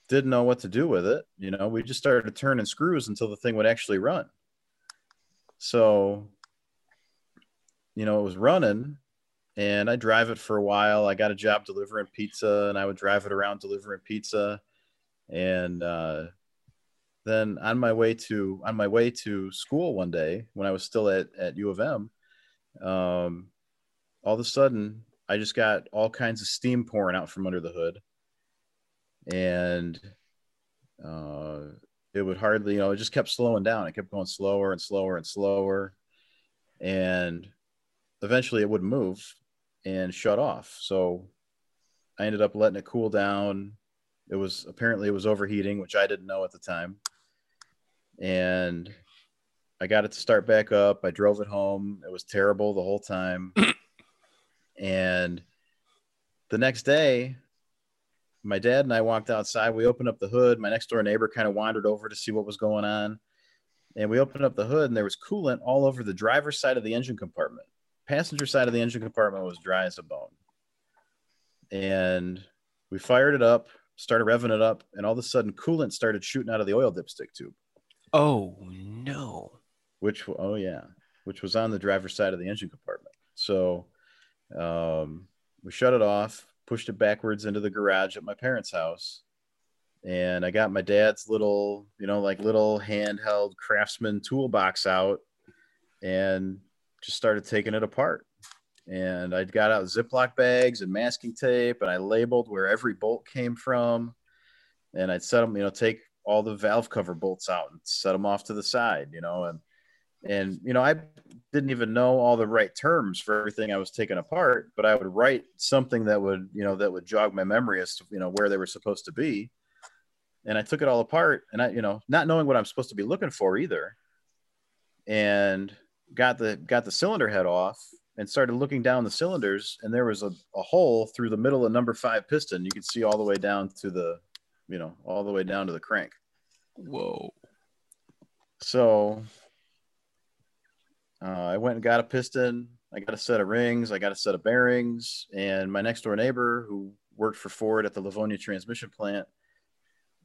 Didn't know what to do with it. You know, we just started turning screws until the thing would actually run. So, you know, it was running and I drive it for a while. I got a job delivering pizza and I would drive it around delivering pizza. And uh, then on my way to on my way to school one day when I was still at, at U of M, um, all of a sudden I just got all kinds of steam pouring out from under the hood. And uh, it would hardly, you know, it just kept slowing down. It kept going slower and slower and slower. And eventually it would move and shut off. So I ended up letting it cool down. It was apparently it was overheating, which I didn't know at the time. And I got it to start back up. I drove it home. It was terrible the whole time. and the next day, my dad and I walked outside. We opened up the hood. My next door neighbor kind of wandered over to see what was going on. And we opened up the hood, and there was coolant all over the driver's side of the engine compartment passenger side of the engine compartment was dry as a bone. And we fired it up, started revving it up, and all of a sudden coolant started shooting out of the oil dipstick tube. Oh no. Which oh yeah, which was on the driver's side of the engine compartment. So um, we shut it off, pushed it backwards into the garage at my parents' house, and I got my dad's little, you know, like little handheld craftsman toolbox out and just started taking it apart. And I got out Ziploc bags and masking tape, and I labeled where every bolt came from. And I'd set them, you know, take all the valve cover bolts out and set them off to the side, you know, and and you know, I didn't even know all the right terms for everything I was taking apart, but I would write something that would, you know, that would jog my memory as to you know where they were supposed to be. And I took it all apart, and I, you know, not knowing what I'm supposed to be looking for either. And got the got the cylinder head off and started looking down the cylinders and there was a, a hole through the middle of number five piston you could see all the way down to the you know all the way down to the crank whoa so uh, i went and got a piston. I got a set of rings. I got a set of bearings. And my next door neighbor who worked for ford at the livonia transmission plant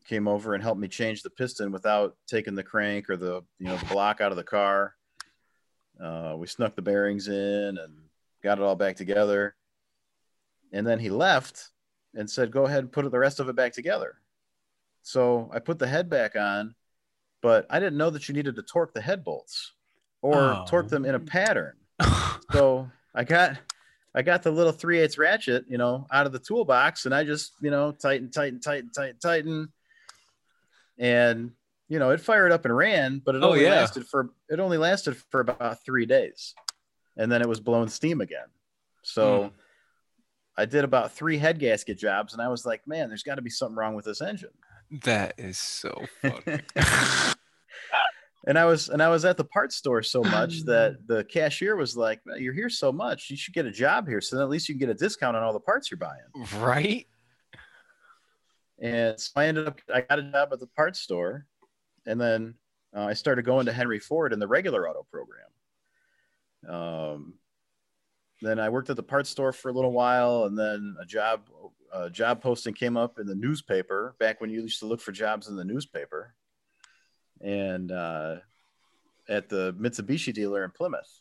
came over and helped me change the piston without taking the crank or the you know the block out of the car. Uh, we snuck the bearings in and got it all back together. And then he left and said, "Go ahead and put the rest of it back together." So I put the head back on, but I didn't know that you needed to torque the head bolts or oh. torque them in a pattern. so I got I got the little 3 8 ratchet, you know, out of the toolbox and I just, you know, tighten, tighten, tighten, tighten, tighten. And you know, it fired up and ran, but it oh, only yeah. lasted for it only lasted for about three days, and then it was blowing steam again. So mm. I did about three head gasket jobs, and I was like, man, there's got to be something wrong with this engine. That is so funny. and I was and I was at the parts store so much that the cashier was like, "You're here so much, you should get a job here, so at least you can get a discount on all the parts you're buying." Right. And so I ended up I got a job at the parts store and then uh, I started going to Henry Ford in the regular auto program. Um, then I worked at the parts store for a little while, and then a job a job posting came up in the newspaper back when you used to look for jobs in the newspaper, and uh, at the Mitsubishi dealer in Plymouth.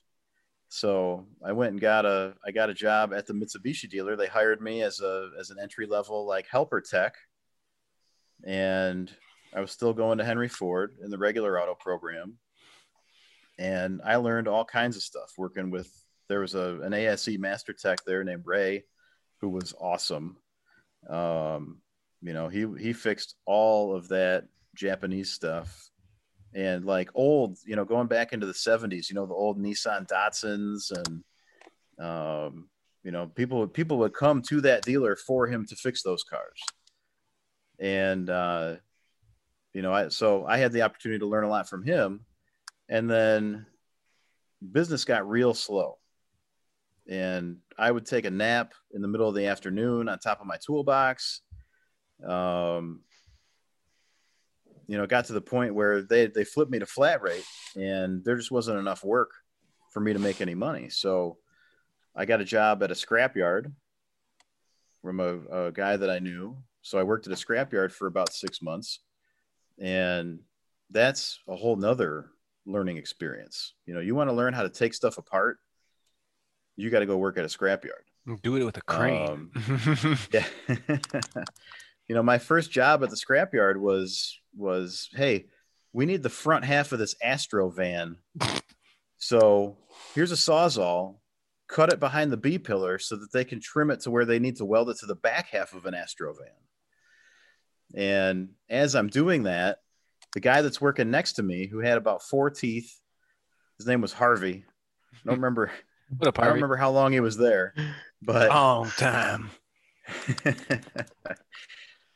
So I went and got a I got a job at the Mitsubishi dealer. They hired me as a as an entry level like helper tech, and I was still going to Henry Ford in the regular auto program. And I learned all kinds of stuff working with, there was a, an ASE master tech there named Ray, who was awesome. Um, you know, he, he fixed all of that Japanese stuff and like old, you know, going back into the 70s, you know, the old Nissan Datsuns and, um, you know, people people would come to that dealer for him to fix those cars. And uh, you know, I, so I had the opportunity to learn a lot from him. And then business got real slow. And I would take a nap in the middle of the afternoon on top of my toolbox. Um, you know, got to the point where they, they flipped me to flat rate and there just wasn't enough work for me to make any money. So I got a job at a scrapyard from a, a guy that I knew. So I worked at a scrapyard for about six months, and that's a whole nother learning experience. You know, you want to learn how to take stuff apart, you got to go work at a scrapyard. Do it with a crane. Um, Yeah. you know, my first job at the scrapyard was was, hey, we need the front half of this Astro van. So here's a sawzall, cut it behind the B pillar so that they can trim it to where they need to weld it to the back half of an Astro van. And as I'm doing that, the guy that's working next to me, who had about four teeth, his name was Harvey. I don't remember. what a I don't remember how long he was there, but Long time.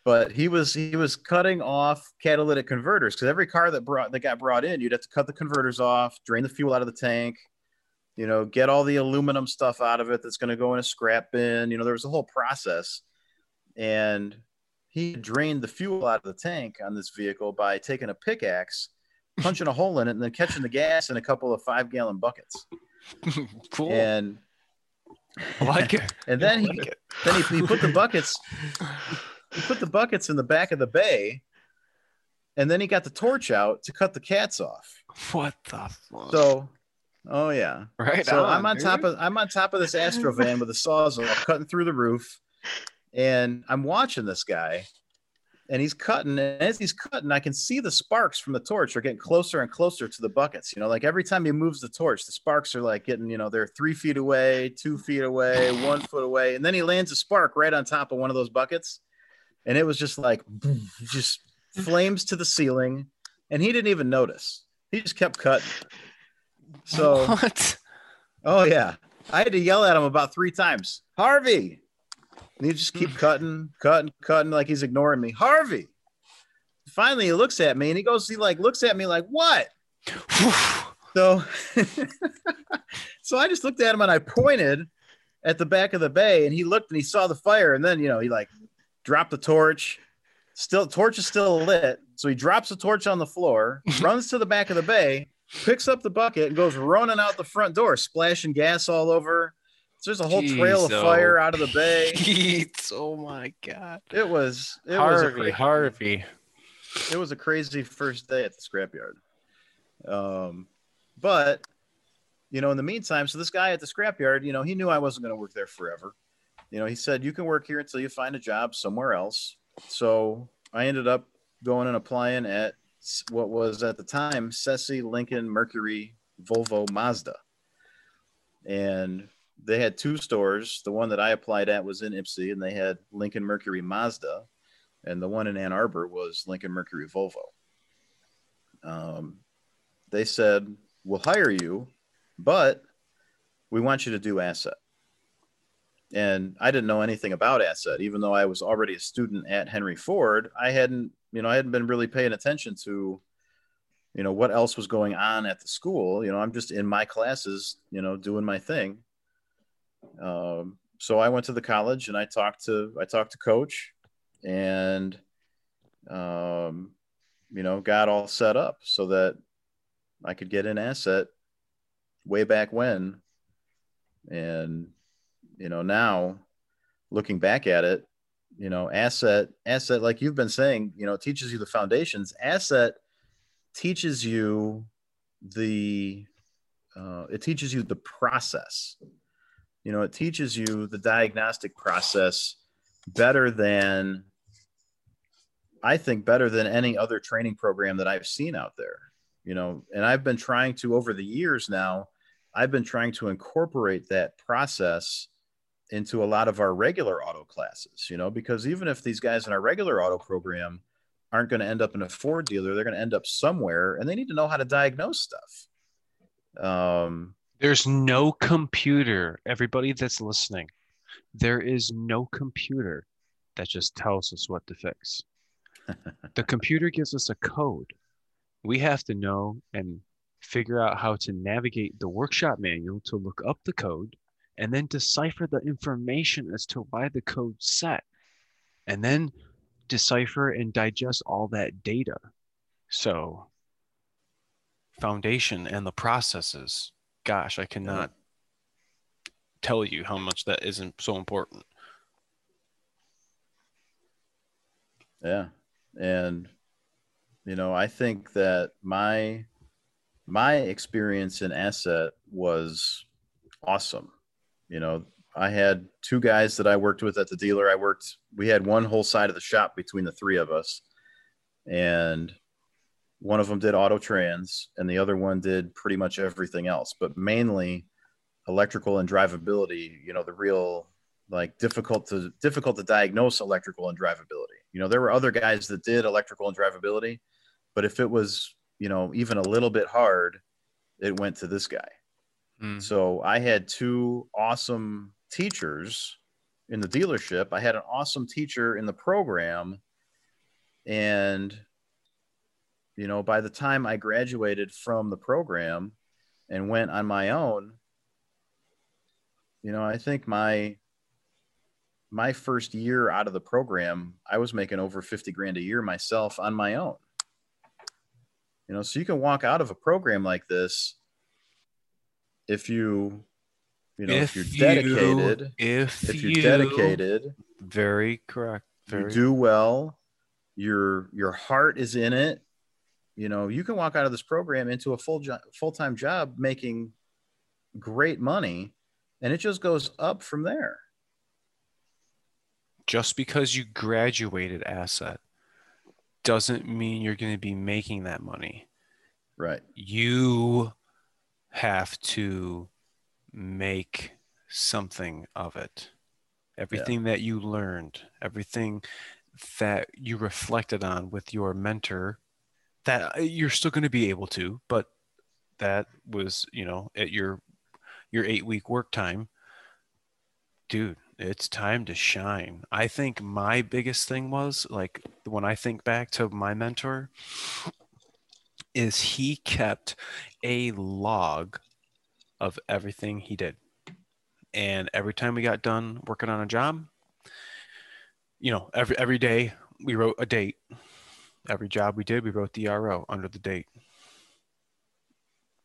but he was he was cutting off catalytic converters because every car that brought that got brought in, you'd have to cut the converters off, drain the fuel out of the tank, you know, get all the aluminum stuff out of it that's going to go in a scrap bin. You know, there was a whole process, and he drained the fuel out of the tank on this vehicle by taking a pickaxe, punching a hole in it, and then catching the gas in a couple of five gallon buckets. cool. And I like it. and then I he it. then he, he put the buckets he put the buckets in the back of the bay and then he got the torch out to cut the cats off What the fuck? so oh yeah right so on, i'm on dude. top of i'm on top of this astro van with a sawzall cutting through the roof and i'm watching this guy and he's cutting and as he's cutting i can see the sparks from the torch are getting closer and closer to the buckets you know like every time he moves the torch the sparks are like getting you know they're three feet away two feet away one foot away and then he lands a spark right on top of one of those buckets and it was just like just flames to the ceiling and he didn't even notice he just kept cutting so what? Oh yeah, I had to yell at him about three times. Harvey, and he just keep cutting, cutting, cutting, like he's ignoring me. Harvey. Finally, he looks at me and he goes, he like looks at me like what? So, so I just looked at him and I pointed at the back of the bay, and he looked and he saw the fire, and then you know he like dropped the torch. Still, torch is still lit, so he drops the torch on the floor, runs to the back of the bay, picks up the bucket, and goes running out the front door, splashing gas all over. So there's a whole trail of Jeez, fire oh. out of the bay. Oh my god. It was it was a crazy, Harvey. it was a crazy first day at the scrapyard. Um, but you know, in the meantime, so this guy at the scrapyard, you know, he knew I wasn't going to work there forever. You know, he said you can work here until you find a job somewhere else. So I ended up going and applying at what was at the time Sesi, Lincoln, Mercury, Volvo, Mazda, and they had two stores. The one that I applied at was in Ypsi, and they had Lincoln, Mercury, Mazda, and the one in Ann Arbor was Lincoln, Mercury, Volvo. Um, they said we'll hire you, but we want you to do asset. And I didn't know anything about asset, even though I was already a student at Henry Ford. I hadn't, you know, I hadn't been really paying attention to, you know, what else was going on at the school. You know, I'm just in my classes, you know, doing my thing. Um, so I went to the college and I talked to I talked to coach, and um, you know, got all set up so that I could get an asset way back when. And, you know, now looking back at it, you know, asset, asset, like you've been saying, you know, teaches you the foundations. Asset teaches you the, uh, it teaches you the process. You know, it teaches you the diagnostic process better than, I think, better than any other training program that I've seen out there you know and i've been trying to over the years now i've been trying to incorporate that process into a lot of our regular auto classes you know because even if these guys in our regular auto program aren't going to end up in a ford dealer they're going to end up somewhere and they need to know how to diagnose stuff um There's no computer. Everybody that's listening, there is no computer that just tells us what to fix. the computer gives us a code. We have to know and figure out how to navigate the workshop manual to look up the code and then decipher the information as to why the code's set. And then decipher and digest all that data. So, foundation and the processes gosh, I cannot tell you how much that isn't so important. Yeah. And you know, I think that my my experience in asset was awesome. You know, I had two guys that I worked with at the dealer. I worked we had one whole side of the shop between the three of us. And one of them did auto trans and the other one did pretty much everything else, but mainly electrical and drivability, you know, the real like difficult to difficult to diagnose electrical and drivability. You know, there were other guys that did electrical and drivability, but if it was, you know, even a little bit hard, it went to this guy. Mm. So I had two awesome teachers in the dealership. I had an awesome teacher in the program. And, you know, by the time I graduated from the program and went on my own, you know, I think my my first year out of the program, I was making over 50 grand a year myself on my own. You know, so you can walk out of a program like this if you, you know, if, if you're dedicated, you, if, if you're you, dedicated, very correct. Very you do well, your your heart is in it. You know, you can walk out of this program into a full job, full-time job making great money and it just goes up from there just because you graduated asset doesn't mean you're going to be making that money. Right. You have to make something of it. Everything yeah. that you learned, everything that you reflected on with your mentor that uh, you're still going to be able to, but that was, you know, at your your 8 week work time. Dude, it's time to shine. I think my biggest thing was like when I think back to my mentor is he kept a log of everything he did. And every time we got done working on a job, you know, every every day we wrote a date. Every job we did, we wrote the RO under the date.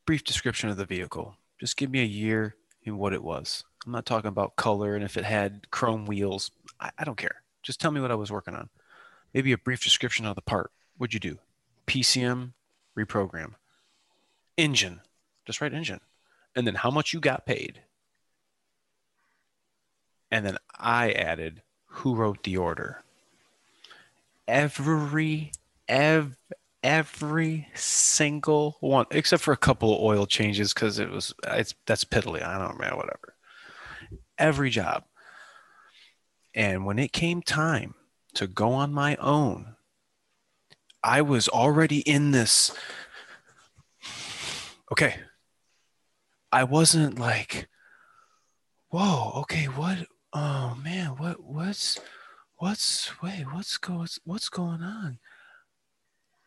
Brief description of the vehicle. Just give me a year and what it was I'm not talking about color and if it had chrome wheels. I, I don't care. Just tell me what I was working on. Maybe a brief description of the part. What'd you do? PCM, reprogram. Engine, just write engine. And then how much you got paid. And then I added who wrote the order. Every, every, every single one, except for a couple of oil changes because it was it's that's piddly. I don't know, whatever every job. And when it came time to go on my own, I was already in this. Okay. I wasn't like, whoa, okay, what? Oh man, what, what's, what's, wait, what's going, what's going on?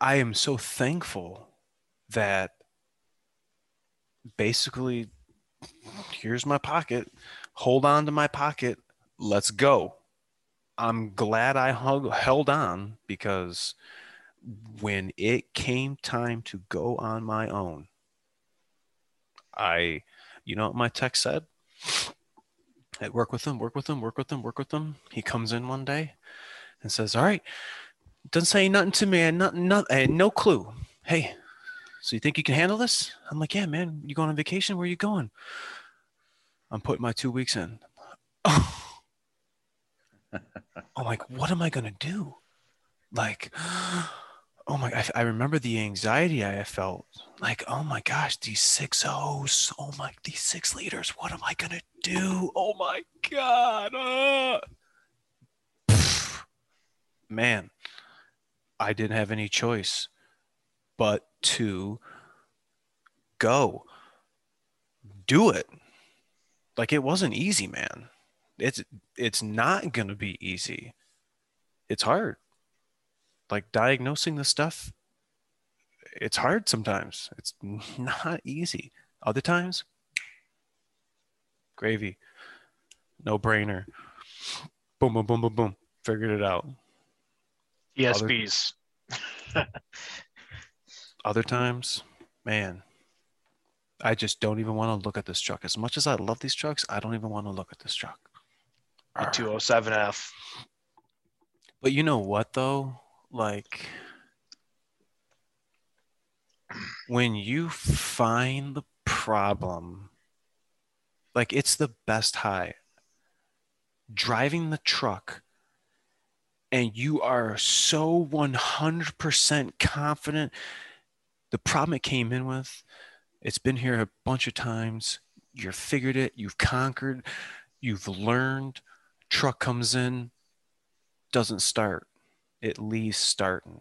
I am so thankful that basically here's my pocket hold on to my pocket. Let's go. I'm glad I hug, held on because when it came time to go on my own, I, you know what my text said? I work with him, work with him, work with him, work with him. He comes in one day and says, All right, doesn't say nothing to me. and nothing, eh, I no clue. Hey, so you think you can handle this? I'm like, Yeah, man, you going on vacation? Where are you going? I'm putting my two weeks in. Oh. I'm like, what am I gonna do? Like, oh my! I, I remember the anxiety I felt. Like, oh my gosh, these six O's. Oh my, these six liters. What am I gonna do? Oh my god! Uh. Man, I didn't have any choice but to go do it like it wasn't easy, man. It's it's not gonna be easy. It's hard. Like diagnosing the stuff, it's hard sometimes. It's not easy. Other times, gravy, no brainer. Boom, boom, boom, boom, boom. Figured it out. ESPs. Other, other times, man, I just don't even want to look at this truck. As much as I love these trucks, I don't even want to look at this truck. A 207F. But you know what though? Like when you find the problem, like it's the best high. Driving the truck and you are so 100% confident the problem it came in with it's been here a bunch of times. You've figured it. You've conquered. You've learned. Truck comes in. Doesn't start it least starting.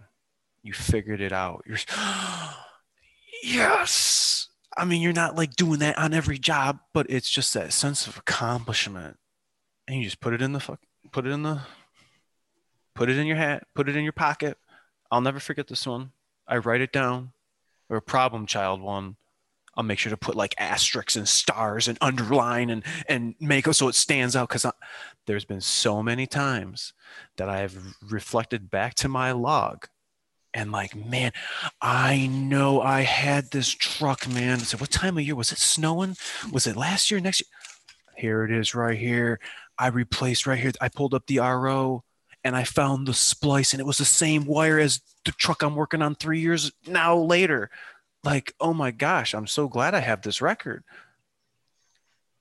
You figured it out. You're yes! I mean you're not like doing that on every job but it's just that sense of accomplishment. And you just put it in the fuck put it in the put it in your hat put it in your pocket. I'll never forget this one. I write it down. Or a problem child one I'll make sure to put like asterisks and stars and underline and and make it so it stands out because there's been so many times that I've reflected back to my log and like, man, I know I had this truck, man. I said, what time of year was it snowing? Was it last year, next year? Here it is right here. I replaced right here. I pulled up the RO and I found the splice and it was the same wire as the truck I'm working on three years now later like, oh my gosh, I'm so glad I have this record.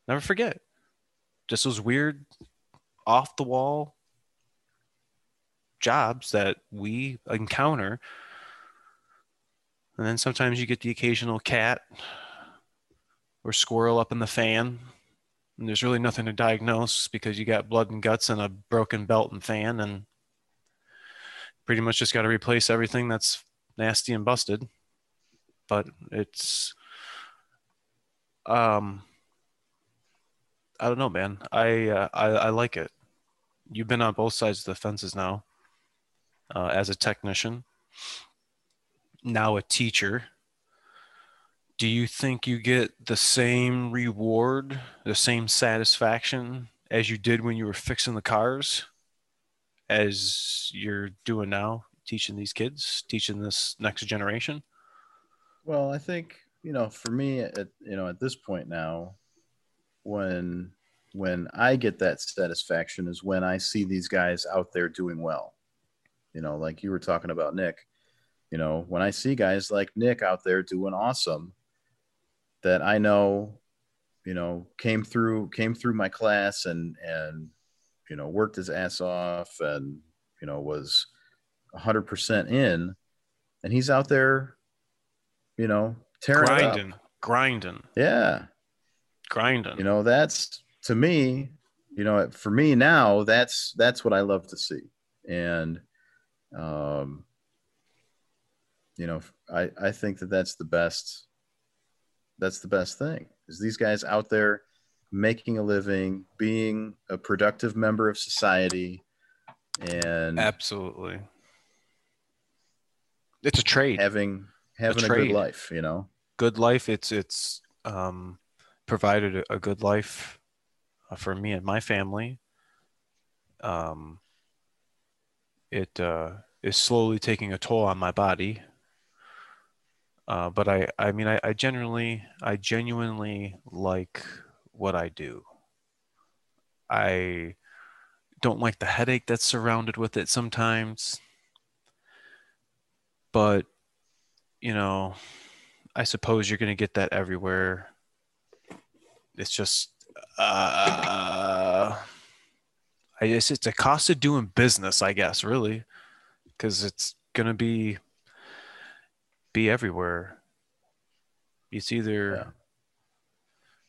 Never forget. Just those weird, off the wall jobs that we encounter. And then sometimes you get the occasional cat or squirrel up in the fan. And there's really nothing to diagnose because you got blood and guts and a broken belt and fan. And pretty much just got to replace everything that's nasty and busted but it's um I don't know, man. I uh, I, I like it. You've been on both sides of the fences now, uh, as a technician, now a teacher. Do you think you get the same reward, the same satisfaction as you did when you were fixing the cars, as you're doing now, teaching these kids, teaching this next generation? Well, I think you know, for me, at you know, at this point now, when when I get that satisfaction is when I see these guys out there doing well. You know, like you were talking about Nick. You know, when I see guys like Nick out there doing awesome, that I know, you know, came through came through my class and and you know worked his ass off and you know was 100% in and he's out there you know, tearing grinding, grinding. Yeah, grinding. You know, that's to me. You know, for me now, that's that's what I love to see, and um, you know, I I think that that's the best. That's the best thing is these guys out there making a living, being a productive member of society, and absolutely, it's a trade. Having having a, a good life, you know. Good life. It's it's um, provided a, a good life uh, for me and my family. Um, it uh, is slowly taking a toll on my body. Uh, but I, I mean, I, I generally, I genuinely like what I do. I don't like the headache that's surrounded with it sometimes. But you know, I suppose you're going to get that everywhere. It's just, uh, I guess it's a cost of doing business, I guess, really, because it's going to be be everywhere. It's either yeah.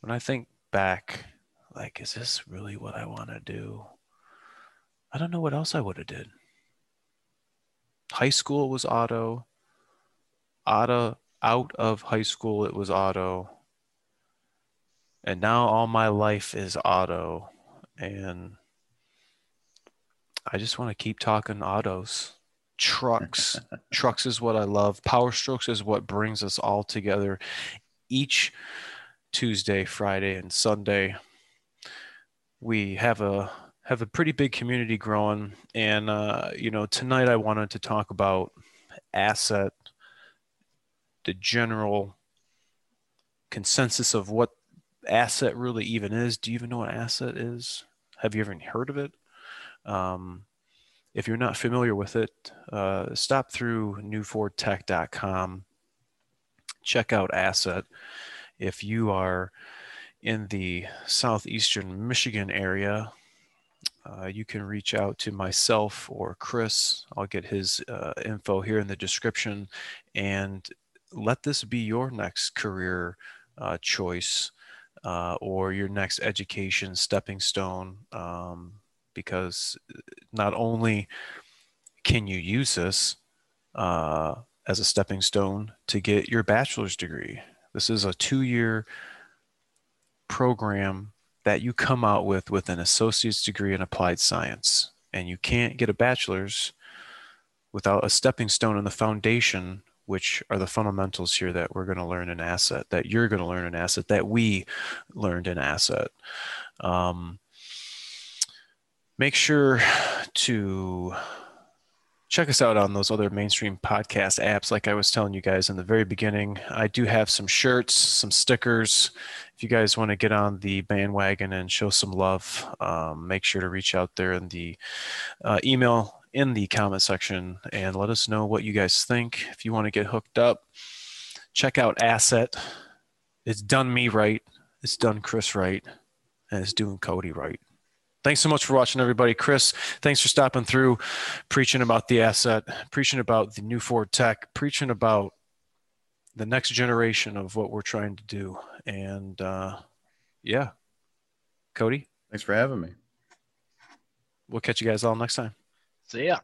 when I think back, like, is this really what I want to do? I don't know what else I would have did. High school was auto auto out of high school it was auto. And now all my life is auto. And i just want to keep talking autos. Trucks. Trucks is what i love. Power strokes is what brings us all together each tuesday friday and sunday. We have a have a pretty big community growing. And uh, you know tonight i wanted to talk about asset the general consensus of what asset really even is. Do you even know what asset is? Have you ever heard of it? Um, if you're not familiar with it, uh, stop through newfordtech.com. Check out Asset. If you are in the southeastern Michigan area, uh, you can reach out to myself or Chris. I'll get his uh, info here in the description and let this be your next career uh, choice uh, or your next education stepping stone. Um, because not only can you use this uh, as a stepping stone to get your bachelor's degree, this is a two year program that you come out with with an associate's degree in applied science. And you can't get a bachelor's without a stepping stone in the foundation, which are the fundamentals here that we're going to learn an asset, that you're going to learn an asset, that we learned an asset. Um, make sure to check us out on those other mainstream podcast apps like i was telling you guys in the very beginning i do have some shirts some stickers if you guys want to get on the bandwagon and show some love um, make sure to reach out there in the uh, email in the comment section and let us know what you guys think if you want to get hooked up check out asset it's done me right it's done chris right and it's doing cody right Thanks so much for watching, everybody. Chris, thanks for stopping through, preaching about the asset, preaching about the new Ford Tech, preaching about the next generation of what we're trying to do. And uh, yeah, Cody. Thanks for having me. We'll catch you guys all next time. See ya.